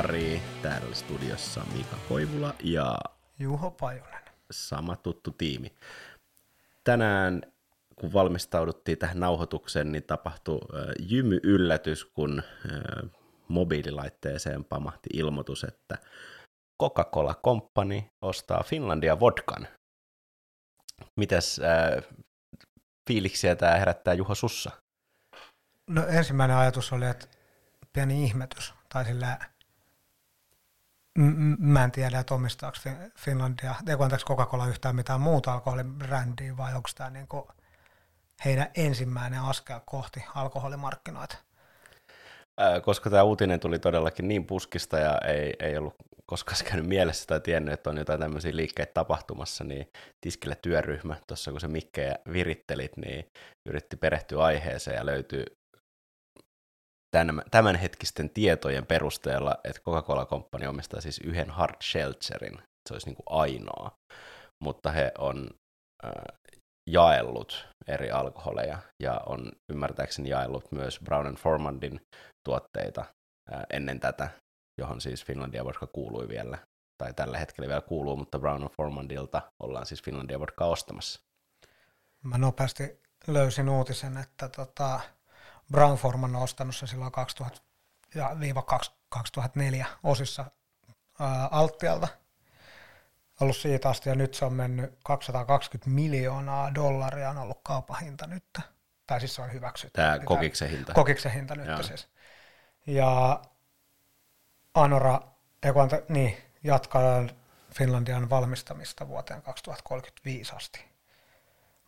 Pariin. Täällä studiossa Mika Koivula ja Juho Pajunen. sama tuttu tiimi. Tänään, kun valmistauduttiin tähän nauhoitukseen, niin tapahtui jymy-yllätys, kun mobiililaitteeseen pamahti ilmoitus, että Coca-Cola Company ostaa Finlandia vodkan. Mitäs äh, fiiliksiä tämä herättää Juho Sussa? No ensimmäinen ajatus oli, että pieni ihmetys, tai sillä m- mä en tiedä, että omistaako Fin- Finlandia, ei anteeksi Coca-Cola yhtään mitään muuta alkoholibrändiä, vai onko tämä niinku heidän ensimmäinen askel kohti alkoholimarkkinoita? Koska tämä uutinen tuli todellakin niin puskista ja ei, ei ollut koskaan käynyt mielessä tai tiennyt, että on jotain tämmöisiä liikkeitä tapahtumassa, niin Tiskillä työryhmä, tuossa kun se mikkejä virittelit, niin yritti perehtyä aiheeseen ja löytyy tämän- tämänhetkisten tietojen perusteella, että Coca-Cola Company omistaa siis yhden hard seltzerin, se olisi niin kuin ainoa, mutta he on äh, jaellut eri alkoholeja ja on ymmärtääkseni jaellut myös Brown and Formandin tuotteita ää, ennen tätä, johon siis Finlandia Vodka kuului vielä, tai tällä hetkellä vielä kuuluu, mutta Brown and Formandilta ollaan siis Finlandia Vodka ostamassa. Mä nopeasti löysin uutisen, että tota Brown Forman on ostanut se silloin 2000 ja viiva 2004 osissa ää, Alttialta. Ollut siitä asti ja nyt se on mennyt 220 miljoonaa dollaria on ollut kaupahinta nyt. Tai siis se on hyväksytty. Tämä kokiksen hinta. Kokiksen hinta nyt Joo. siis. Ja Anora, niin, jatkaa Finlandian valmistamista vuoteen 2035 asti.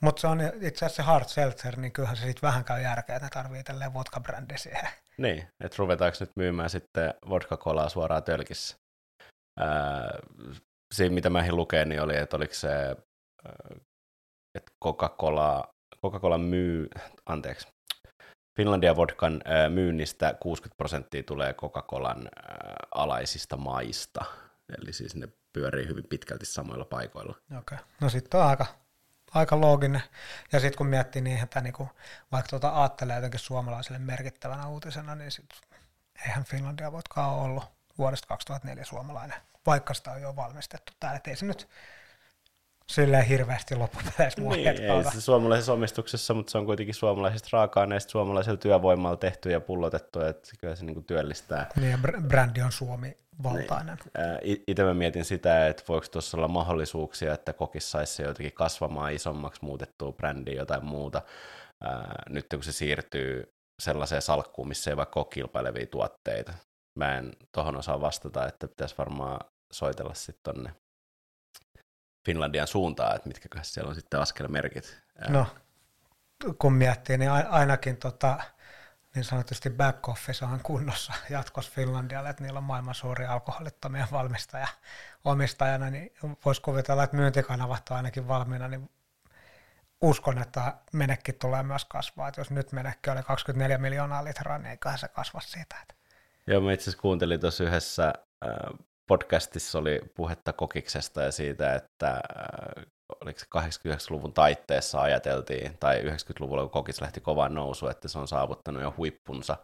Mutta se on itse asiassa se hard seltzer, niin kyllähän se sitten vähän käy järkeä, että tarvii tälleen vodka-brändi siihen. Niin, että ruvetaanko nyt myymään sitten vodka-kolaa suoraan tölkissä. Ää, siinä, mitä mä lukeen, niin oli, että oliko se, että Coca-Cola, Coca-Cola myy, anteeksi, Finlandia vodkan myynnistä 60 prosenttia tulee Coca-Colan alaisista maista, eli siis ne pyörii hyvin pitkälti samoilla paikoilla. Okei. No sitten on aika, aika looginen. Ja sitten kun miettii niin, että niinku, vaikka tuota ajattelee jotenkin suomalaisille merkittävänä uutisena, niin sit, eihän Finlandia ole ollut vuodesta 2004 suomalainen, vaikka sitä on jo valmistettu täällä. Et ei se nyt silleen hirveästi loppupeleissä mua Niin, ei se suomalaisessa omistuksessa, mutta se on kuitenkin suomalaisista raaka-aineista suomalaisella työvoimalla tehty ja pullotettu, että kyllä se niinku työllistää. Niin, ja br- brändi on Suomi-valtainen. Itse mä mietin sitä, että voiko tuossa olla mahdollisuuksia, että kokis saisi se jotenkin kasvamaan isommaksi, muutettua brändiä jotain muuta. Nyt kun se siirtyy sellaiseen salkkuun, missä ei vaikka ole kilpailevia tuotteita. Mä en tohon osaa vastata, että pitäisi varmaan soitella sitten tonne Finlandian suuntaan, että mitkä siellä on sitten askelmerkit. No, kun miettii, niin ai- ainakin tota, niin sanotusti back office on kunnossa jatkossa Finlandialle, että niillä on maailman suuri alkoholittomien valmistaja omistajana, niin voisi kuvitella, että myyntikanavat on ainakin valmiina, niin uskon, että menekki tulee myös kasvaa. Että jos nyt menekki oli 24 miljoonaa litraa, niin eiköhän se kasva siitä. Että Joo, mä itse asiassa kuuntelin tuossa yhdessä äh, podcastissa oli puhetta kokiksesta ja siitä, että äh, oliko se 89-luvun taitteessa ajateltiin, tai 90-luvulla kun kokis lähti kovaan nousu, että se on saavuttanut jo huippunsa,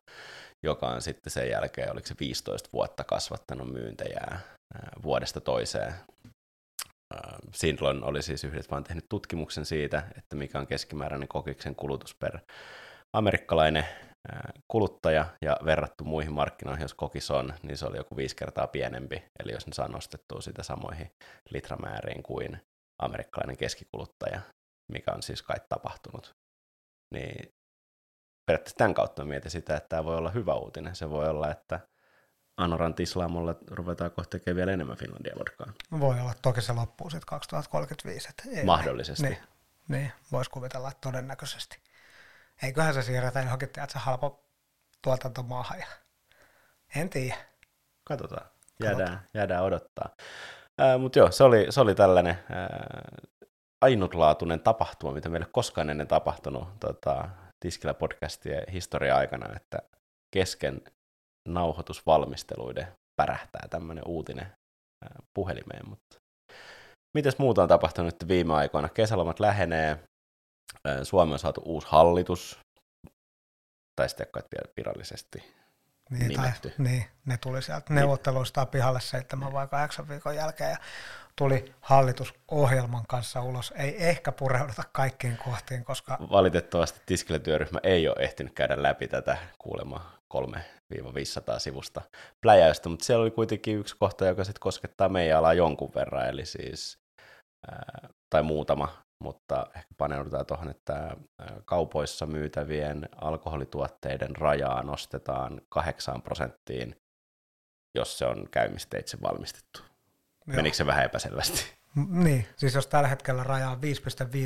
joka on sitten sen jälkeen, oliko se 15 vuotta kasvattanut myyntejä äh, vuodesta toiseen. Äh, Silloin oli siis yhdessä vaan tehnyt tutkimuksen siitä, että mikä on keskimääräinen kokiksen kulutus per amerikkalainen kuluttaja ja verrattu muihin markkinoihin, jos kokis on, niin se oli joku viisi kertaa pienempi. Eli jos ne saa nostettua sitä samoihin litramääriin kuin amerikkalainen keskikuluttaja, mikä on siis kai tapahtunut, niin periaatteessa tämän kautta mietin sitä, että tämä voi olla hyvä uutinen. Se voi olla, että Anoran Tislaamolla ruvetaan kohta tekemään vielä enemmän Finlandia vodkaa. voi olla, toki se loppuu sitten 2035. Että ei Mahdollisesti. Niin, niin voisi kuvitella, että todennäköisesti. Eiköhän se siirretä johonkin, tiedätkö, halpa tuotantomaahan. Ja... En tiedä. Katsotaan. Jäädään, jäädään odottaa. Ää, Mutta joo, se oli, se oli tällainen ää, ainutlaatuinen tapahtuma, mitä meille koskaan ennen tapahtunut tota, Tiskillä podcastien historia-aikana, että kesken nauhoitusvalmisteluiden pärähtää tämmöinen uutinen ää, puhelimeen. Mutta mitäs muuta on tapahtunut viime aikoina? Kesälomat lähenee, Suomeen on saatu uusi hallitus, tai sitten kai vielä virallisesti niin, nimetty. Tai, niin, ne tuli sieltä neuvotteluista pihalle seitsemän vai kahdeksan viikon jälkeen ja tuli hallitusohjelman kanssa ulos. Ei ehkä pureuduta kaikkiin kohtiin, koska... Valitettavasti Tiskille-työryhmä ei ole ehtinyt käydä läpi tätä kuulemma 3-500 sivusta pläjäystä, mutta siellä oli kuitenkin yksi kohta, joka sitten koskettaa meidän alaa jonkun verran, eli siis, ää, tai muutama, mutta ehkä paneudutaan tuohon, että kaupoissa myytävien alkoholituotteiden rajaa nostetaan 8 prosenttiin, jos se on käymisteitse valmistettu. Joo. Menikö se vähän epäselvästi? Niin, siis jos tällä hetkellä raja on 5,5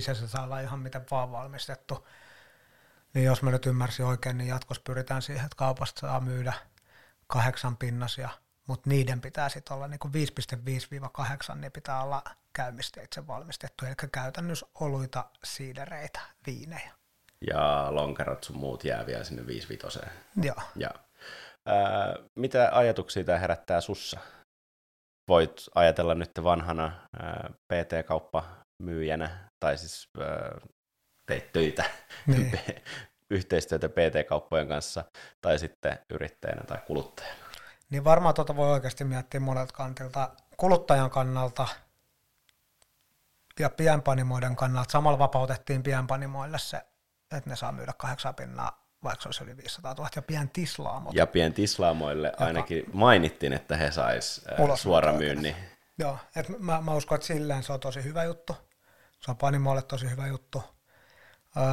ja se saa olla ihan miten vaan valmistettu, niin jos mä nyt ymmärsin oikein, niin jatkossa pyritään siihen, että kaupasta saa myydä kahdeksan pinnasia, mutta niiden pitää sitten olla niin 5,5-8, niin pitää olla käymisteitse valmistettu, eli käytännössä oluita, siidereitä, viinejä. Ja lonkerot sun muut jää vielä sinne 5 Joo. Ja. Ää, mitä ajatuksia tämä herättää sussa? Voit ajatella nyt vanhana ää, PT-kauppamyyjänä, tai siis ää, teit töitä, niin. yhteistyötä PT-kauppojen kanssa, tai sitten yrittäjänä tai kuluttajana. Niin varmaan tuota voi oikeasti miettiä monelta kantilta. Kuluttajan kannalta ja pienpanimoiden kannalta samalla vapautettiin pienpanimoille se, että ne saa myydä kahdeksan pinnaa, vaikka se olisi yli 500 000, ja pientislaamot. Ja pientislaamoille joka, ainakin mainittiin, että he sais suoramyynnin. Joo, et mä, mä uskon, että silleen se on tosi hyvä juttu. Se on panimoille tosi hyvä juttu. Öö,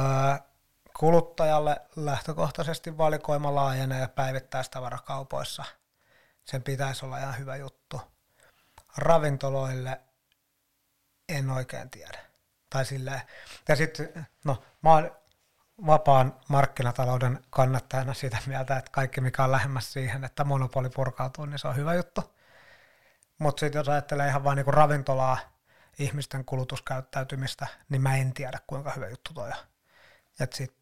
kuluttajalle lähtökohtaisesti valikoima laajenee päivittäistavarakaupoissa. Sen pitäisi olla ihan hyvä juttu. Ravintoloille en oikein tiedä. Tai silleen. Ja sitten, no, mä oon vapaan markkinatalouden kannattajana sitä mieltä, että kaikki mikä on lähemmäs siihen, että monopoli purkautuu, niin se on hyvä juttu. Mutta sitten jos ajattelee ihan vain niinku ravintolaa, ihmisten kulutuskäyttäytymistä, niin mä en tiedä kuinka hyvä juttu toi on. Et sit,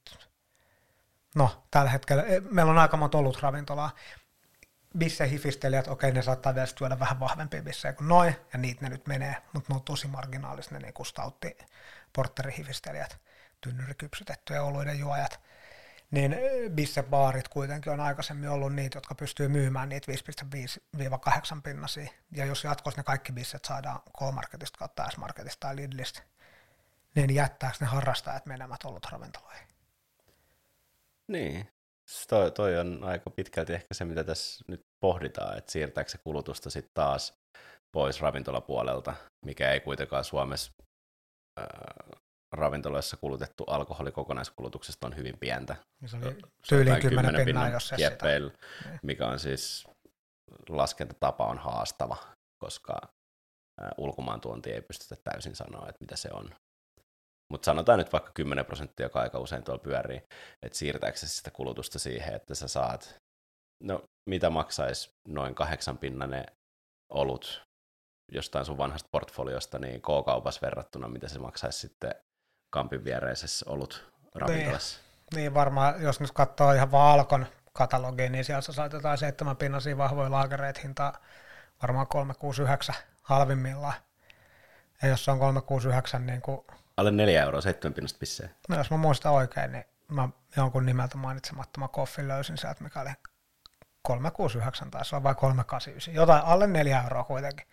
no, tällä hetkellä, e, meillä on aika monta ollut ravintolaa, bisse-hifistelijät, okei, ne saattaa vielä syödä vähän vahvempia bissejä kuin noin, ja niitä ne nyt menee, mutta ne on tosi marginaalisia, ne niin stautti porterihifistelijät, tynnyrikypsytettyjä oluiden juojat, niin bisse-baarit kuitenkin on aikaisemmin ollut niitä, jotka pystyy myymään niitä 5,5-8 pinnasia, ja jos jatkossa ne kaikki bisset saadaan K-Marketista kautta S-Marketista tai Lidlistä, niin jättääkö ne harrastajat menemät ollut ravintoloihin? Niin, toi, toi on aika pitkälti ehkä se, mitä tässä nyt pohditaan, että siirtääkö se kulutusta sitten taas pois ravintolapuolelta, mikä ei kuitenkaan Suomessa äh, ravintoloissa kulutettu alkoholi kokonaiskulutuksesta on hyvin pientä. Se oli tyyliin 10 pinnaa, jos se kieppeillä, niin. mikä on siis laskentatapa on haastava, koska ulkomaan tuonti ei pystytä täysin sanoa, että mitä se on. Mutta sanotaan nyt vaikka 10 prosenttia, joka aika usein tuolla pyörii, että siirtääkö sitä kulutusta siihen, että sä saat, no mitä maksaisi noin kahdeksan pinnanen olut jostain sun vanhasta portfoliosta, niin K-kaupassa verrattuna, mitä se maksaisi sitten kampin viereisessä olut ravintolassa. Niin, niin varmaan, jos nyt katsoo ihan vaan Alkon katalogiin, niin siellä saatetaan seitsemän pinnasia vahvoja laakereita hintaa varmaan 369 halvimmillaan. Ja jos se on 369, niin kuin Alle 4 euroa, 7 pinnasta pissejä. No jos mä muistan oikein, niin mä jonkun nimeltä mainitsemattoman koffin löysin sieltä, mikä oli 369 taisi olla vai 389, jotain alle 4 euroa kuitenkin.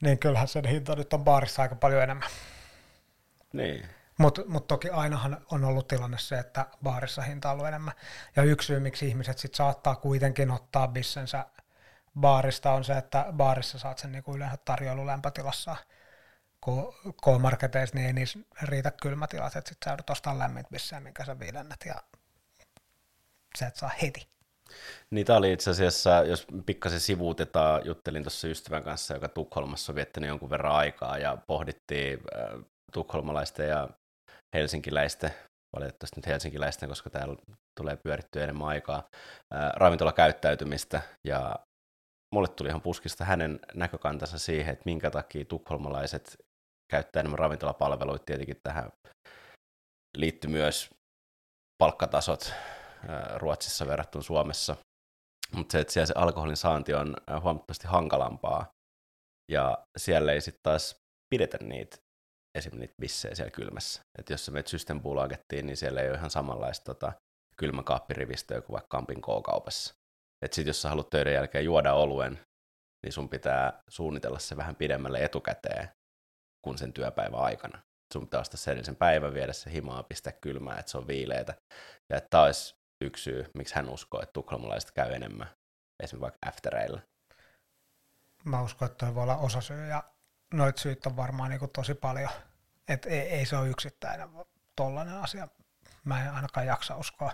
Niin kyllähän sen hinta nyt on baarissa aika paljon enemmän. Niin. Mutta mut toki ainahan on ollut tilanne se, että baarissa hinta on ollut enemmän. Ja yksi syy, miksi ihmiset sit saattaa kuitenkin ottaa bissensä baarista on se, että baarissa saat sen niinku yleensä tarjoilu lämpötilassa – K-marketeissa niin ei niissä riitä kylmätilat, että sitten sä joudut ostamaan lämmit missään, minkä sä viilennät ja sä et saa heti. Niitä oli itse asiassa, jos pikkasen sivuutetaan, juttelin tuossa ystävän kanssa, joka Tukholmassa on viettänyt jonkun verran aikaa ja pohdittiin äh, tukholmalaisten ja helsinkiläisten, valitettavasti nyt helsinkiläisten, koska täällä tulee pyörittyä enemmän aikaa, äh, ravintolakäyttäytymistä ja mulle tuli ihan puskista hänen näkökantansa siihen, että minkä takia tukholmalaiset käyttää enemmän ravintolapalveluita. Tietenkin tähän liittyy myös palkkatasot Ruotsissa verrattuna Suomessa. Mutta se, että siellä se alkoholin saanti on huomattavasti hankalampaa. Ja siellä ei sitten taas pidetä niitä esimerkiksi niitä bissejä siellä kylmässä. Että jos sä menet Systembolagettiin, niin siellä ei ole ihan samanlaista tota, kylmäkaappirivistöä kuin vaikka Kampin K-kaupassa. Että sit jos sä haluat töiden jälkeen juoda oluen, niin sun pitää suunnitella se vähän pidemmälle etukäteen kuin sen työpäivän aikana. Sun pitää ostaa sen päivän, viedä se himaa, pistää kylmää, että se on viileitä. Ja että olisi yksi syy, miksi hän uskoo, että tukholmalaiset käy enemmän esimerkiksi vaikka aftereilla. Mä uskon, että toi voi olla osa syy ja noita syyt on varmaan niin tosi paljon. Et ei, ei se ole yksittäinen tollainen asia. Mä en ainakaan jaksa uskoa.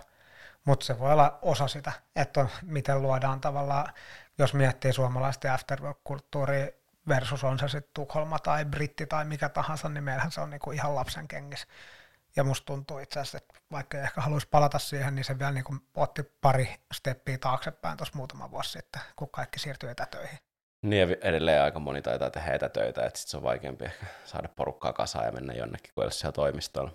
Mutta se voi olla osa sitä, että on, miten luodaan tavallaan, jos miettii suomalaisten afterwork-kulttuuria versus on se sitten Tukholma tai Britti tai mikä tahansa, niin meillähän se on niinku ihan lapsen kengissä. Ja musta tuntuu itse asiassa, että vaikka ei ehkä haluaisi palata siihen, niin se vielä niin otti pari steppiä taaksepäin tuossa muutama vuosi sitten, kun kaikki siirtyi etätöihin. Niin ja edelleen aika moni taitaa tehdä etätöitä, että sit se on vaikeampi ehkä saada porukkaa kasaan ja mennä jonnekin, kuin siellä toimistolla.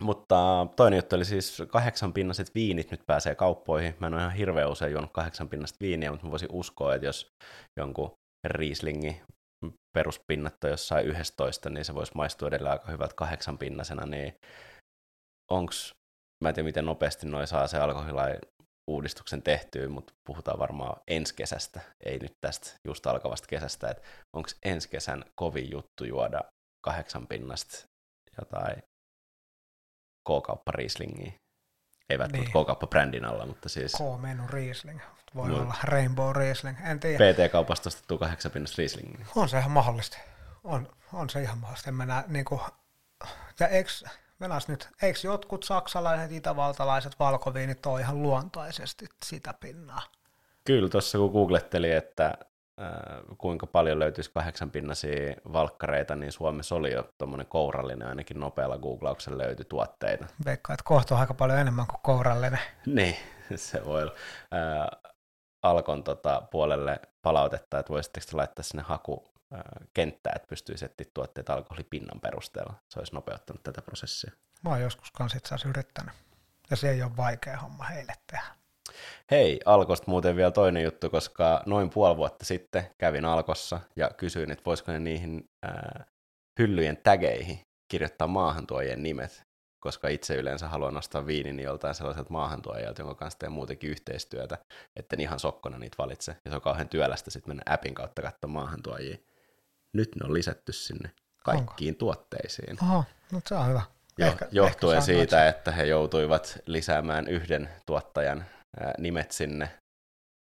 Mutta toinen juttu oli siis kahdeksan pinnaset viinit nyt pääsee kauppoihin. Mä en ole ihan hirveän usein juonut kahdeksan pinnasta viiniä, mutta mä voisin uskoa, että jos jonkun Rieslingi peruspinnat on jossain 11, niin se voisi maistua edelleen aika hyvältä kahdeksan pinnasena, niin onks, mä en tiedä miten nopeasti noi saa se alkoholilain uudistuksen tehtyä, mutta puhutaan varmaan ensi kesästä, ei nyt tästä just alkavasta kesästä, että onko ensi kesän kovin juttu juoda kahdeksan pinnasta jotain K-kauppa Rieslingiä. Ei välttämättä niin. K-kauppa brändin alla, mutta siis... K-menu Riesling. Voi no. olla Rainbow Riesling, en tiedä. PT-kaupasta ostettu kahdeksan pinnasta Rieslingiä. On se ihan mahdollista. On, on se ihan mahdollista. En mennä, niin kuin, ja Venas nyt, eikö jotkut saksalaiset, itävaltalaiset valkoviinit ole ihan luontaisesti sitä pinnaa? Kyllä, tuossa kun googletteli, että kuinka paljon löytyisi kahdeksan pinnasia valkkareita, niin Suomessa oli jo tuommoinen kourallinen, ainakin nopealla googlauksella löytyi tuotteita. Veikkaa, että kohta on aika paljon enemmän kuin kourallinen. niin, se voi olla. Äh, Alkon tota, puolelle palautetta, että voisitteko laittaa sinne haku kenttää, että pystyisi etsiä tuotteet alkoholipinnan perusteella. Se olisi nopeuttanut tätä prosessia. Mä oon joskus kanssa itse asiassa yrittänyt. Ja se ei ole vaikea homma heille tehdä. Hei, Alkosta muuten vielä toinen juttu, koska noin puoli vuotta sitten kävin Alkossa ja kysyin, että voisiko ne niihin äh, hyllyjen tägeihin kirjoittaa maahantuojien nimet, koska itse yleensä haluan nostaa viinin joltain sellaiselta maahantuojalta, jonka kanssa teen muutenkin yhteistyötä, että ihan sokkona niitä valitse. Ja se on kauhean työlästä sitten mennä appin kautta katsomaan maahantuojia nyt ne on lisätty sinne kaikkiin Onko? tuotteisiin. Oho, no se on hyvä. Jo, ehkä, johtuen ehkä siitä, että he joutuivat lisäämään yhden tuottajan ää, nimet sinne,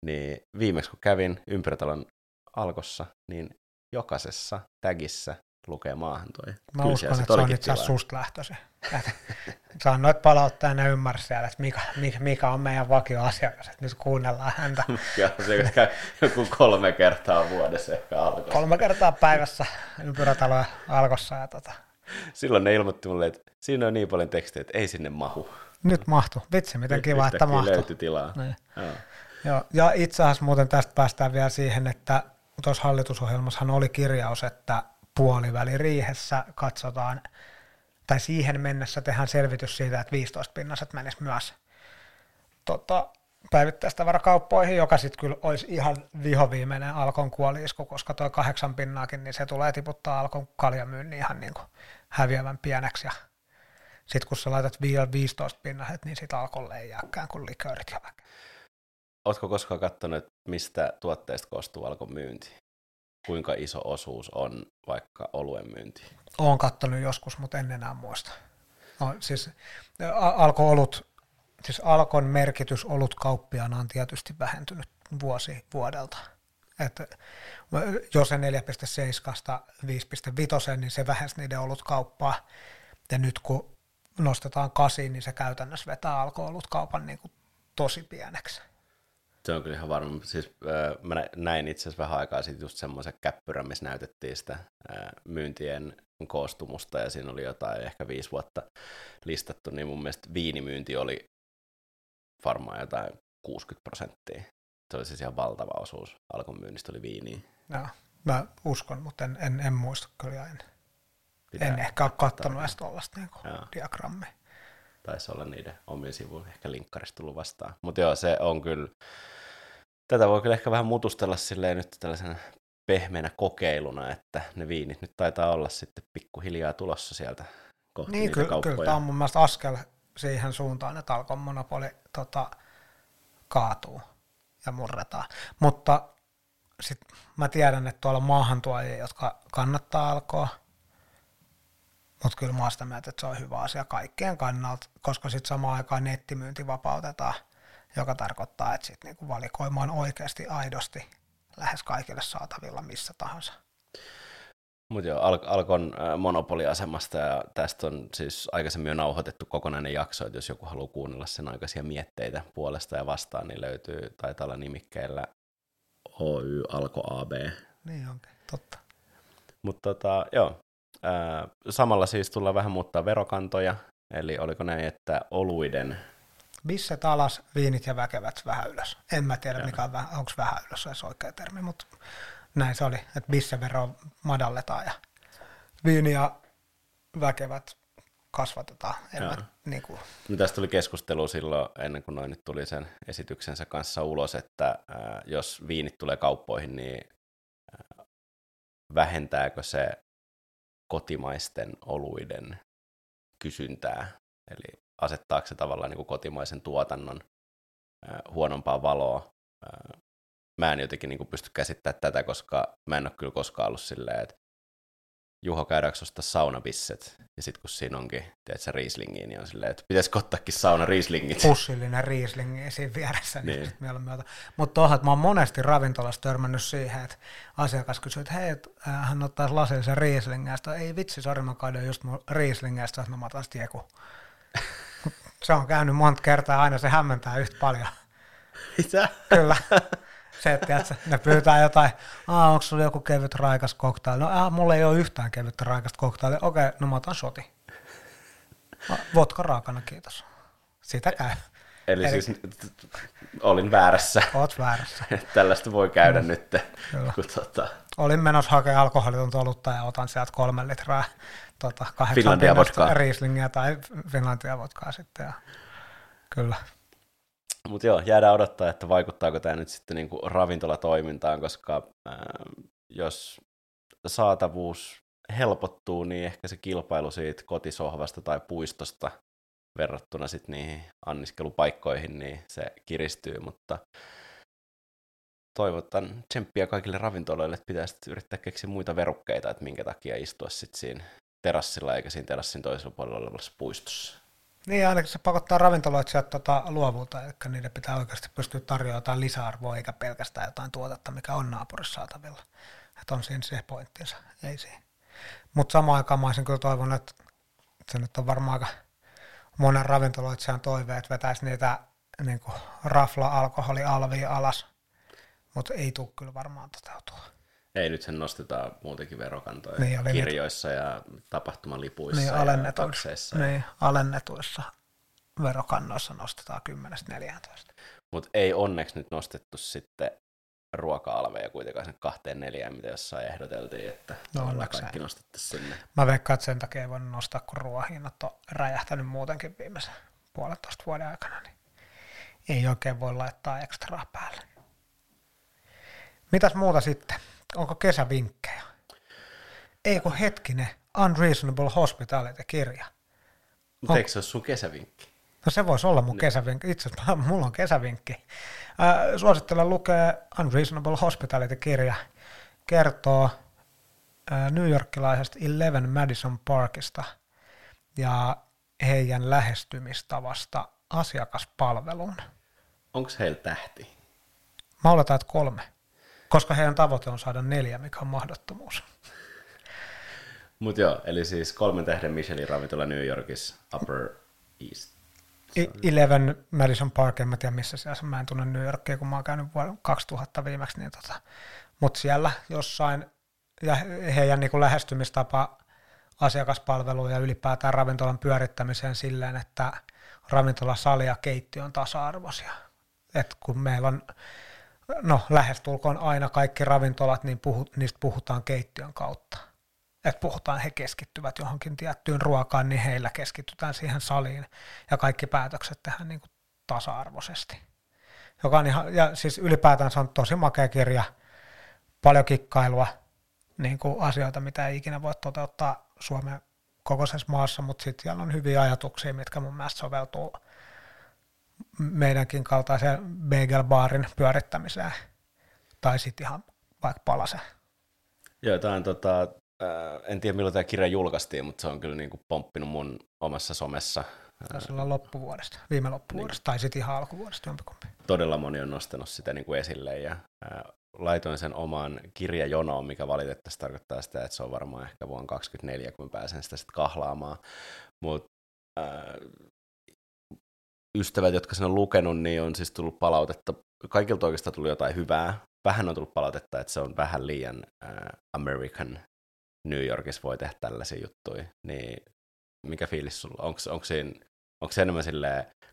niin viimeksi kun kävin ympäritalon alkossa, niin jokaisessa tagissä lukee maahantuoja. Mä Kyllä uskon, että se on asiassa susta lähtöisin. Saan noit palauttaa ja ne ymmärsi siellä, että mikä, mikä, mikä on meidän vakioasiakas, että nyt kuunnellaan häntä. ja se käy joku kolme kertaa vuodessa ehkä alkossa. Kolme kertaa päivässä ympyrätaloja alkossa. Ja tota. Silloin ne ilmoitti mulle, että siinä on niin paljon tekstiä, että ei sinne mahu. Nyt mahtu. Vitsi, miten Nyt kiva, että mahtu. löytyi tilaa. Niin. Joo. Joo. Ja itse asiassa muuten tästä päästään vielä siihen, että tuossa hallitusohjelmassahan oli kirjaus, että puoliväliriihessä katsotaan, tai siihen mennessä tehdään selvitys siitä, että 15 pinnaset menisi myös tota, päivittäistavarakauppoihin, joka sitten kyllä olisi ihan vihoviimeinen Alkon kuoliisku, koska tuo kahdeksan pinnaakin, niin se tulee tiputtaa Alkon kaljamyynnin ihan niin kuin häviävän pieneksi. Ja sitten kun sä laitat vielä 15 pinnaset, niin sitten Alkolle ei jääkään kuin liköörit ja väkeä. Oletko koskaan katsonut, mistä tuotteista koostuu Alkon myynti? kuinka iso osuus on vaikka oluen myynti? Olen katsonut joskus, mutta en enää muista. No, siis alko olut, siis Alkon merkitys olut kauppiaana on tietysti vähentynyt vuosi vuodelta. Että jos se 4,7 5,5, niin se vähensi niiden olut kauppaa. Ja nyt kun nostetaan kasiin, niin se käytännössä vetää alkoolut kaupan niin kuin tosi pieneksi. Se on kyllä ihan varma. Siis, äh, mä näin itse asiassa vähän aikaa sitten just semmoisen käppyrän, missä näytettiin sitä äh, myyntien koostumusta ja siinä oli jotain ehkä viisi vuotta listattu, niin mun mielestä viinimyynti oli varmaan jotain 60 prosenttia. Se oli siis ihan valtava osuus alkon myynnistä oli viiniä. Joo, mä uskon, mutta en, en, en muista kyllä en. Pitää en ehkä ole katsonut edes tuollaista niin diagrammia. Taisi olla niiden omien sivujen ehkä linkkarista tullut vastaan. Mutta joo, se on kyllä, tätä voi kyllä ehkä vähän mutustella silleen nyt tällaisena pehmeänä kokeiluna, että ne viinit nyt taitaa olla sitten pikkuhiljaa tulossa sieltä kohti niin, niitä kyllä, kyllä tämä on mun mielestä askel siihen suuntaan, että Alkon monopoli tota, kaatuu. ja murretaan. Mutta sit mä tiedän, että tuolla on maahantuojia, jotka kannattaa alkoa, mutta kyllä mä oon sitä mieltä, että se on hyvä asia kaikkien kannalta, koska sitten samaan aikaan nettimyynti vapautetaan, joka tarkoittaa, että sitten niinku valikoima on oikeasti aidosti lähes kaikille saatavilla missä tahansa. Mutta joo, Al- Alkon monopoliasemasta ja tästä on siis aikaisemmin jo nauhoitettu kokonainen jakso, että jos joku haluaa kuunnella sen aikaisia mietteitä puolesta ja vastaan, niin löytyy, taitaa olla nimikkeellä Oy Alko AB. Niin onkin, totta. Mutta tota, joo, samalla siis tullaan vähän muuttaa verokantoja, eli oliko näin, että oluiden Bisset alas, viinit ja väkevät vähän ylös. En mä tiedä, mikä on onko vähän ylös se oikea termi, mutta näin se oli, että bissevero madalletaan ja viini ja väkevät kasvatetaan. En mä, niin kuin, No tästä tuli keskustelu silloin, ennen kuin noin nyt tuli sen esityksensä kanssa ulos, että jos viinit tulee kauppoihin, niin ää, vähentääkö se kotimaisten oluiden kysyntää, eli asettaako se tavallaan niin kuin kotimaisen tuotannon ää, huonompaa valoa. Ää, mä en jotenkin niin kuin pysty käsittämään tätä, koska mä en ole kyllä koskaan ollut silleen, että Juho, käydäänkö ostaa saunabisset? Ja sitten kun siinä onkin, tiedätkö, Rieslingiin, niin on silleen, että pitäisikö ottaakin sauna Rieslingit? pussillinen riislingi siinä vieressä, niin, Niin. mieluummin. Mutta tuohon, että mä oon monesti ravintolassa törmännyt siihen, että asiakas kysyy, että hei, äh, hän ottaisi lasillisen riislingin, ja ei vitsi, sori, mä kaidoin just mun riislingiä, ja no mä otan sit jeku. se on käynyt monta kertaa, aina se hämmentää yhtä paljon. Mitä? Kyllä. Se, että ne pyytää jotain, Aa, onko sulla joku kevyt raikas koktaili? No, ää, mulla ei ole yhtään kevyttä raikasta koktailia. Okei, no mä otan shoti. Vodka raakana, kiitos. Sitä käy. Eli, Eli- siis olin väärässä. Oot väärässä. Tällaista voi käydä mm. nyt, kun tota, Olin menossa hakemaan alkoholitonta olutta ja otan sieltä kolme litraa tota, kahdeksan Finlandia vodkaa. Rieslingiä tai Finlandia vodkaa sitten. Ja, kyllä. Mutta joo, jäädään odottaa, että vaikuttaako tämä nyt sitten niinku ravintolatoimintaan, koska ää, jos saatavuus helpottuu, niin ehkä se kilpailu siitä kotisohvasta tai puistosta verrattuna sitten niihin anniskelupaikkoihin, niin se kiristyy, mutta toivotan tsemppiä kaikille ravintoloille, että pitää sitten yrittää keksiä muita verukkeita, että minkä takia istua sitten siinä terassilla eikä siinä terassin toisella puolella olevassa puistossa. Niin ainakin se pakottaa ravintoloitsijat tota, luovuutta, eli niiden pitää oikeasti pystyä tarjoamaan jotain lisäarvoa, eikä pelkästään jotain tuotetta, mikä on naapurissa saatavilla. Että on siinä se pointtinsa, ei siinä. Mutta samaan aikaan mä olisin kyllä toivonut, että se nyt on varmaan aika monen ravintoloitsijan toive, että vetäisi niitä niin kuin rafla-alkoholialvia alas, mutta ei tule kyllä varmaan toteutua. Ei, nyt sen nostetaan muutenkin verokantoja Niin, nyt- kirjoissa ja tapahtumalipuissa Niin, ja alennetuissa, takseissa. niin, alennetuissa verokannoissa nostetaan 10-14. Mutta ei onneksi nyt nostettu sitten ruoka-alveja kuitenkaan sen kahteen neljään, mitä jossain ehdoteltiin, että no, onneksi kaikki nostettaisiin sinne. Mä veikkaan, että sen takia ei voinut nostaa, kun ruoahinnat on räjähtänyt muutenkin viimeisen puolentoista vuoden aikana, niin ei oikein voi laittaa ekstraa päälle. Mitäs muuta sitten? Onko kesävinkkejä? Ei kun hetkinen, Unreasonable Hospitality-kirja. Mutta eikö se ole sun kesävinkki? No se voisi olla mun kesävinkki. Itse asiassa mulla on kesävinkki. Äh, suosittelen lukea Unreasonable Hospitality-kirja. Kertoo äh, New Yorkilaisesta Eleven Madison Parkista ja heidän lähestymistavasta asiakaspalveluun. Onko heillä tähti? Mä oletan, että kolme, koska heidän tavoite on saada neljä, mikä on mahdottomuus. Mutta joo, eli siis kolmen tähden Michelin ravintola New Yorkissa, Upper East. Eleven Madison Park, en mä tiedä missä siellä on. Mä en tunne New Yorkia, kun mä oon käynyt vuonna 2000 viimeksi, niin tota, mutta siellä jossain, ja heidän niin lähestymistapa asiakaspalveluun ja ylipäätään ravintolan pyörittämiseen silleen, että ravintolasali ja keittiö on tasa-arvoisia. Et kun meillä on, no lähestulkoon aina kaikki ravintolat, niin puhu, niistä puhutaan keittiön kautta. Että puhutaan, he keskittyvät johonkin tiettyyn ruokaan, niin heillä keskitytään siihen saliin ja kaikki päätökset tehdään niin kuin tasa-arvoisesti. Joka on ihan, ja siis ylipäätään se on tosi makea kirja, paljon kikkailua, niin kuin asioita, mitä ei ikinä voi toteuttaa Suomen kokoisessa maassa, mutta sitten siellä on hyviä ajatuksia, mitkä mun mielestä soveltuu meidänkin kaltaisen bagel-baarin pyörittämiseen, tai sitten ihan vaikka palasen. Joo, tämä on tota, äh, en tiedä milloin tämä kirja julkaistiin, mutta se on kyllä niin kuin pomppinut mun omassa somessa. Taisi olla loppuvuodesta, viime loppuvuodesta, niin. tai sitten ihan alkuvuodesta jompikumpi. Todella moni on nostanut sitä niin kuin esille, ja äh, laitoin sen omaan kirjajonoon, mikä valitettavasti tarkoittaa sitä, että se on varmaan ehkä vuonna 2024, kun pääsen sitä sitten kahlaamaan. Mutta äh, ystävät, jotka sen on lukenut, niin on siis tullut palautetta. Kaikilta oikeastaan tuli jotain hyvää. Vähän on tullut palautetta, että se on vähän liian äh, American. New Yorkissa voi tehdä tällaisia juttuja. Niin mikä fiilis sulla? Onko, onko, se enemmän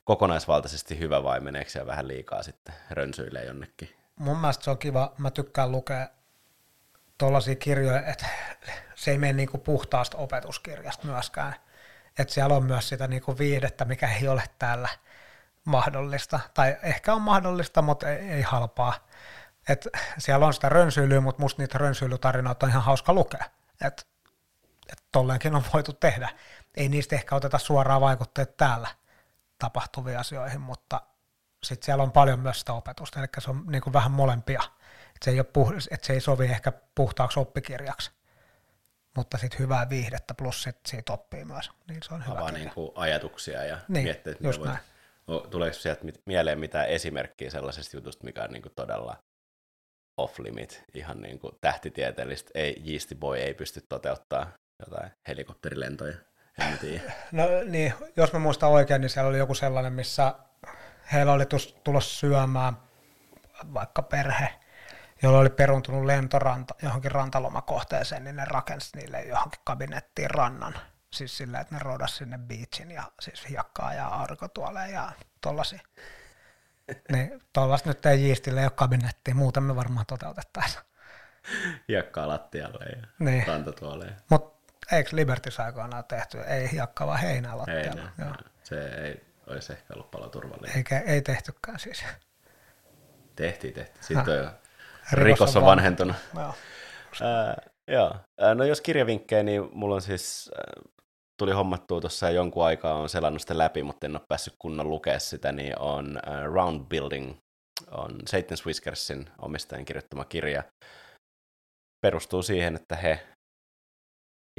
kokonaisvaltaisesti hyvä vai meneekö se vähän liikaa sitten rönsyilee jonnekin? Mun mielestä se on kiva. Mä tykkään lukea tuollaisia kirjoja, että se ei mene niinku puhtaasta opetuskirjasta myöskään. Että siellä on myös sitä niinku viihdettä, mikä ei ole täällä – mahdollista, tai ehkä on mahdollista, mutta ei, ei halpaa. Et siellä on sitä rönsyilyä, mutta musta niitä rönsyilytarinoita on ihan hauska lukea. Et, et tolleenkin on voitu tehdä. Ei niistä ehkä oteta suoraan vaikutteet täällä tapahtuviin asioihin, mutta sitten siellä on paljon myös sitä opetusta, eli se on niin kuin vähän molempia. Et se, ei puh- et se ei sovi ehkä puhtaaksi oppikirjaksi, mutta sitten hyvää viihdettä plus sit siitä oppii myös. Niin se on hyvä niin kuin ajatuksia ja niin, miettiä, että just näin. Voit Tuleeko sieltä mieleen mitään esimerkkiä sellaisesta jutusta, mikä on niin kuin todella off-limit, ihan niin kuin tähtitieteellistä, ei, Yeasty Boy ei pysty toteuttaa jotain helikopterilentoja, en tiedä. No niin, jos mä muistan oikein, niin siellä oli joku sellainen, missä heillä oli tulossa syömään vaikka perhe, jolla oli peruntunut lentoranta johonkin rantalomakohteeseen, niin ne rakensi niille johonkin kabinettiin rannan Siis sillä, että ne roudas sinne beachin ja siis hiekkaa ja aurinkotuoleen ja tollasia. niin tollasta nyt ei jiistille ole kabinettiin, muuten me varmaan toteutettaisiin. Hiekkaa lattialle ja niin. rantatuoleen. Mutta eikö Libertys aikoinaan tehty? Ei hiekkaa, vaan heinää lattialle. Heinä, Joo. Se ei olisi ehkä ollut paljon turvallinen. Eikä, ei tehtykään siis. Tehtiin, tehtiin. Sitten on jo rikos on vanhentunut. Joo. Äh, joo. No jos kirjavinkkejä, niin mulla on siis tuli hommattua tuossa jonkun aikaa, on selannut sitä läpi, mutta en ole päässyt kunnon lukea sitä, niin on uh, Round Building, on Satan's Whiskersin omistajan kirjoittama kirja. Perustuu siihen, että he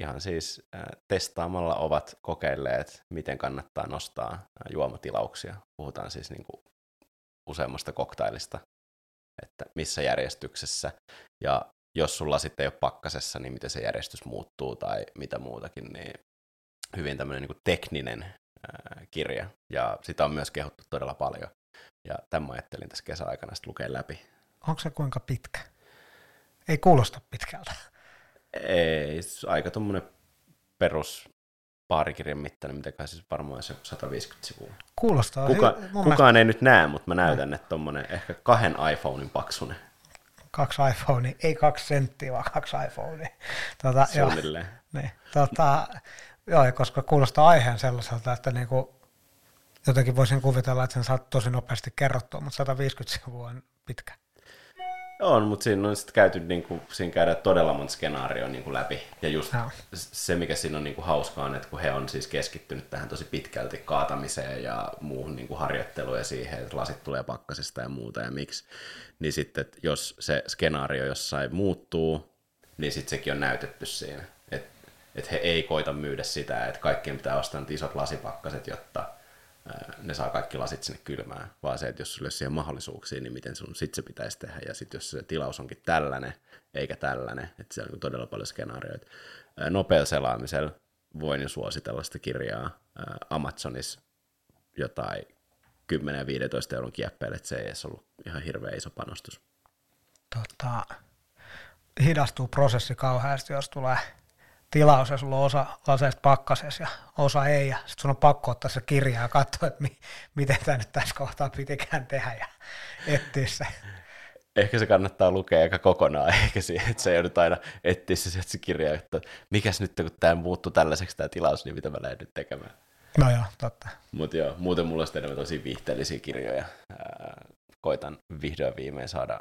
ihan siis äh, testaamalla ovat kokeilleet, miten kannattaa nostaa äh, juomatilauksia. Puhutaan siis niin kuin useammasta koktailista, että missä järjestyksessä. Ja jos sulla sitten ei ole pakkasessa, niin miten se järjestys muuttuu tai mitä muutakin, niin hyvin tämmöinen niin tekninen ää, kirja, ja sitä on myös kehuttu todella paljon. Ja tämän ajattelin tässä kesäaikana sitten lukea läpi. Onko se kuinka pitkä? Ei kuulosta pitkältä. Ei, aika tuommoinen perus paarikirjan mittainen, mitä kai siis varmaan se 150 sivua. Kuulostaa. Kuka, kukaan mielestä... ei nyt näe, mutta mä näytän, että tuommoinen ehkä kahden iPhonein paksunen. Kaksi iPhonea, ei kaksi senttiä, vaan kaksi iPhonea. Tuota, Suunnilleen. Jo, niin, tuota, Joo, koska kuulostaa aiheen sellaiselta, että niinku, jotenkin voisin kuvitella, että sen saat tosi nopeasti kerrottua, mutta 150 sivua on pitkä. On, mutta siinä on sitten käyty, niin kuin, siinä käydään todella monta skenaarioa niin kuin läpi. Ja just no. se, mikä siinä on niin kuin hauskaa, on, että kun he on siis keskittynyt tähän tosi pitkälti kaatamiseen ja muuhun niin kuin harjoitteluun ja siihen, että lasit tulee pakkasesta ja muuta ja miksi, niin sitten jos se skenaario jossain muuttuu, niin sitten sekin on näytetty siinä että he ei koita myydä sitä, että kaikkien pitää ostaa isot lasipakkaset, jotta ne saa kaikki lasit sinne kylmään, vaan se, että jos sulla siihen mahdollisuuksia, niin miten sun sit se pitäisi tehdä, ja sitten jos se tilaus onkin tällainen, eikä tällainen, että siellä on todella paljon skenaarioita. Nopealla selaamisella voin jo suositella sitä kirjaa Amazonissa jotain 10-15 euron kieppeille, että se ei edes ollut ihan hirveän iso panostus. Tota, hidastuu prosessi kauheasti, jos tulee tilaus ja sulla on osa laseista pakkasessa ja osa ei, ja sitten sun on pakko ottaa se kirja ja katsoa, että mi- miten tämä nyt tässä kohtaa pitikään tehdä ja etsiä se. Ehkä se kannattaa lukea aika kokonaan, eikä siihen, että se joudut aina etsiä se, se kirja, että mikäs nyt, kun tämä muuttuu tällaiseksi tämä tilaus, niin mitä mä lähden nyt tekemään. No joo, totta. Mutta joo, muuten mulla on enemmän tosi viihteellisiä kirjoja. Ää, koitan vihdoin viimein saada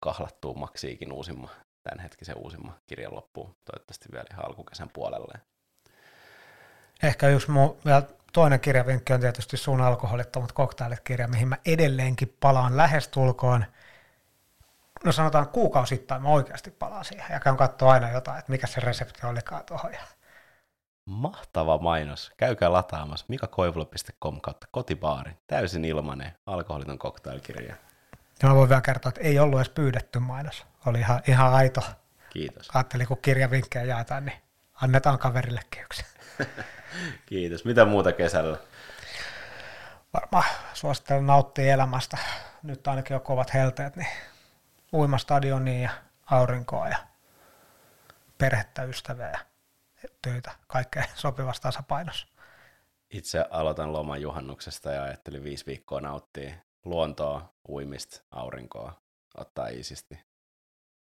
kahlattua maksiikin uusimman hetkisen uusimman kirjan loppuun, toivottavasti vielä ihan alkukesän puolelle. Ehkä yksi muu, vielä toinen kirjavinkki on tietysti sun alkoholittomat koktailit-kirja, mihin mä edelleenkin palaan lähestulkoon. No sanotaan kuukausittain mä oikeasti palaan siihen ja käyn katsoa aina jotain, että mikä se resepti olikaan tuohon. Ja Mahtava mainos. Käykää lataamassa mikakoivula.com kautta kotibaari. Täysin ilmanen alkoholiton cocktailkirja. Ja mä voin vielä kertoa, että ei ollut edes pyydetty mainos. Oli ihan, ihan aito. Kiitos. Ajattelin, kun kirjavinkkejä jaetaan, niin annetaan kaverillekin yksi. Kiitos. Mitä muuta kesällä? Varmaan suosittelen nauttia elämästä. Nyt ainakin on kovat helteet, niin uimastadioniin ja aurinkoa ja perhettä, ystävää ja töitä, kaikkea sopivassa tasapainossa. Itse aloitan loman juhannuksesta ja ajattelin viisi viikkoa nauttia luontoa, uimista, aurinkoa, ottaa iisisti,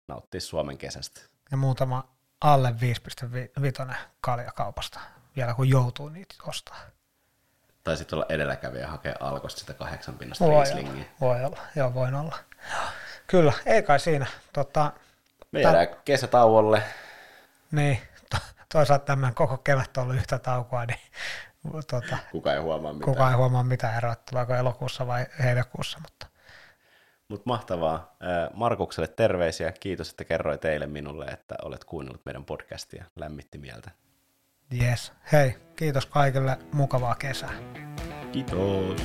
nauttia Suomen kesästä. Ja muutama alle 5,5 kaljakaupasta, vielä kun joutuu niitä ostaa. Tai sitten olla edelläkävijä hakea alkosta sitä kahdeksan pinnasta Voi Rieslingiä. olla, voi olla, joo voin olla. Kyllä, ei kai siinä. Tota, Me jäädään kesätauolle. niin, to, toisaalta tämän koko kevät on ollut yhtä taukoa, niin tota, Kuka ei huomaa mitään. kukaan ei huomaa mitään tuleeko elokuussa vai heinäkuussa, mutta Mutta mahtavaa. Markukselle terveisiä. Kiitos, että kerroit teille minulle, että olet kuunnellut meidän podcastia. Lämmitti mieltä. yes. Hei, kiitos kaikille, mukavaa kesää. Kiitos.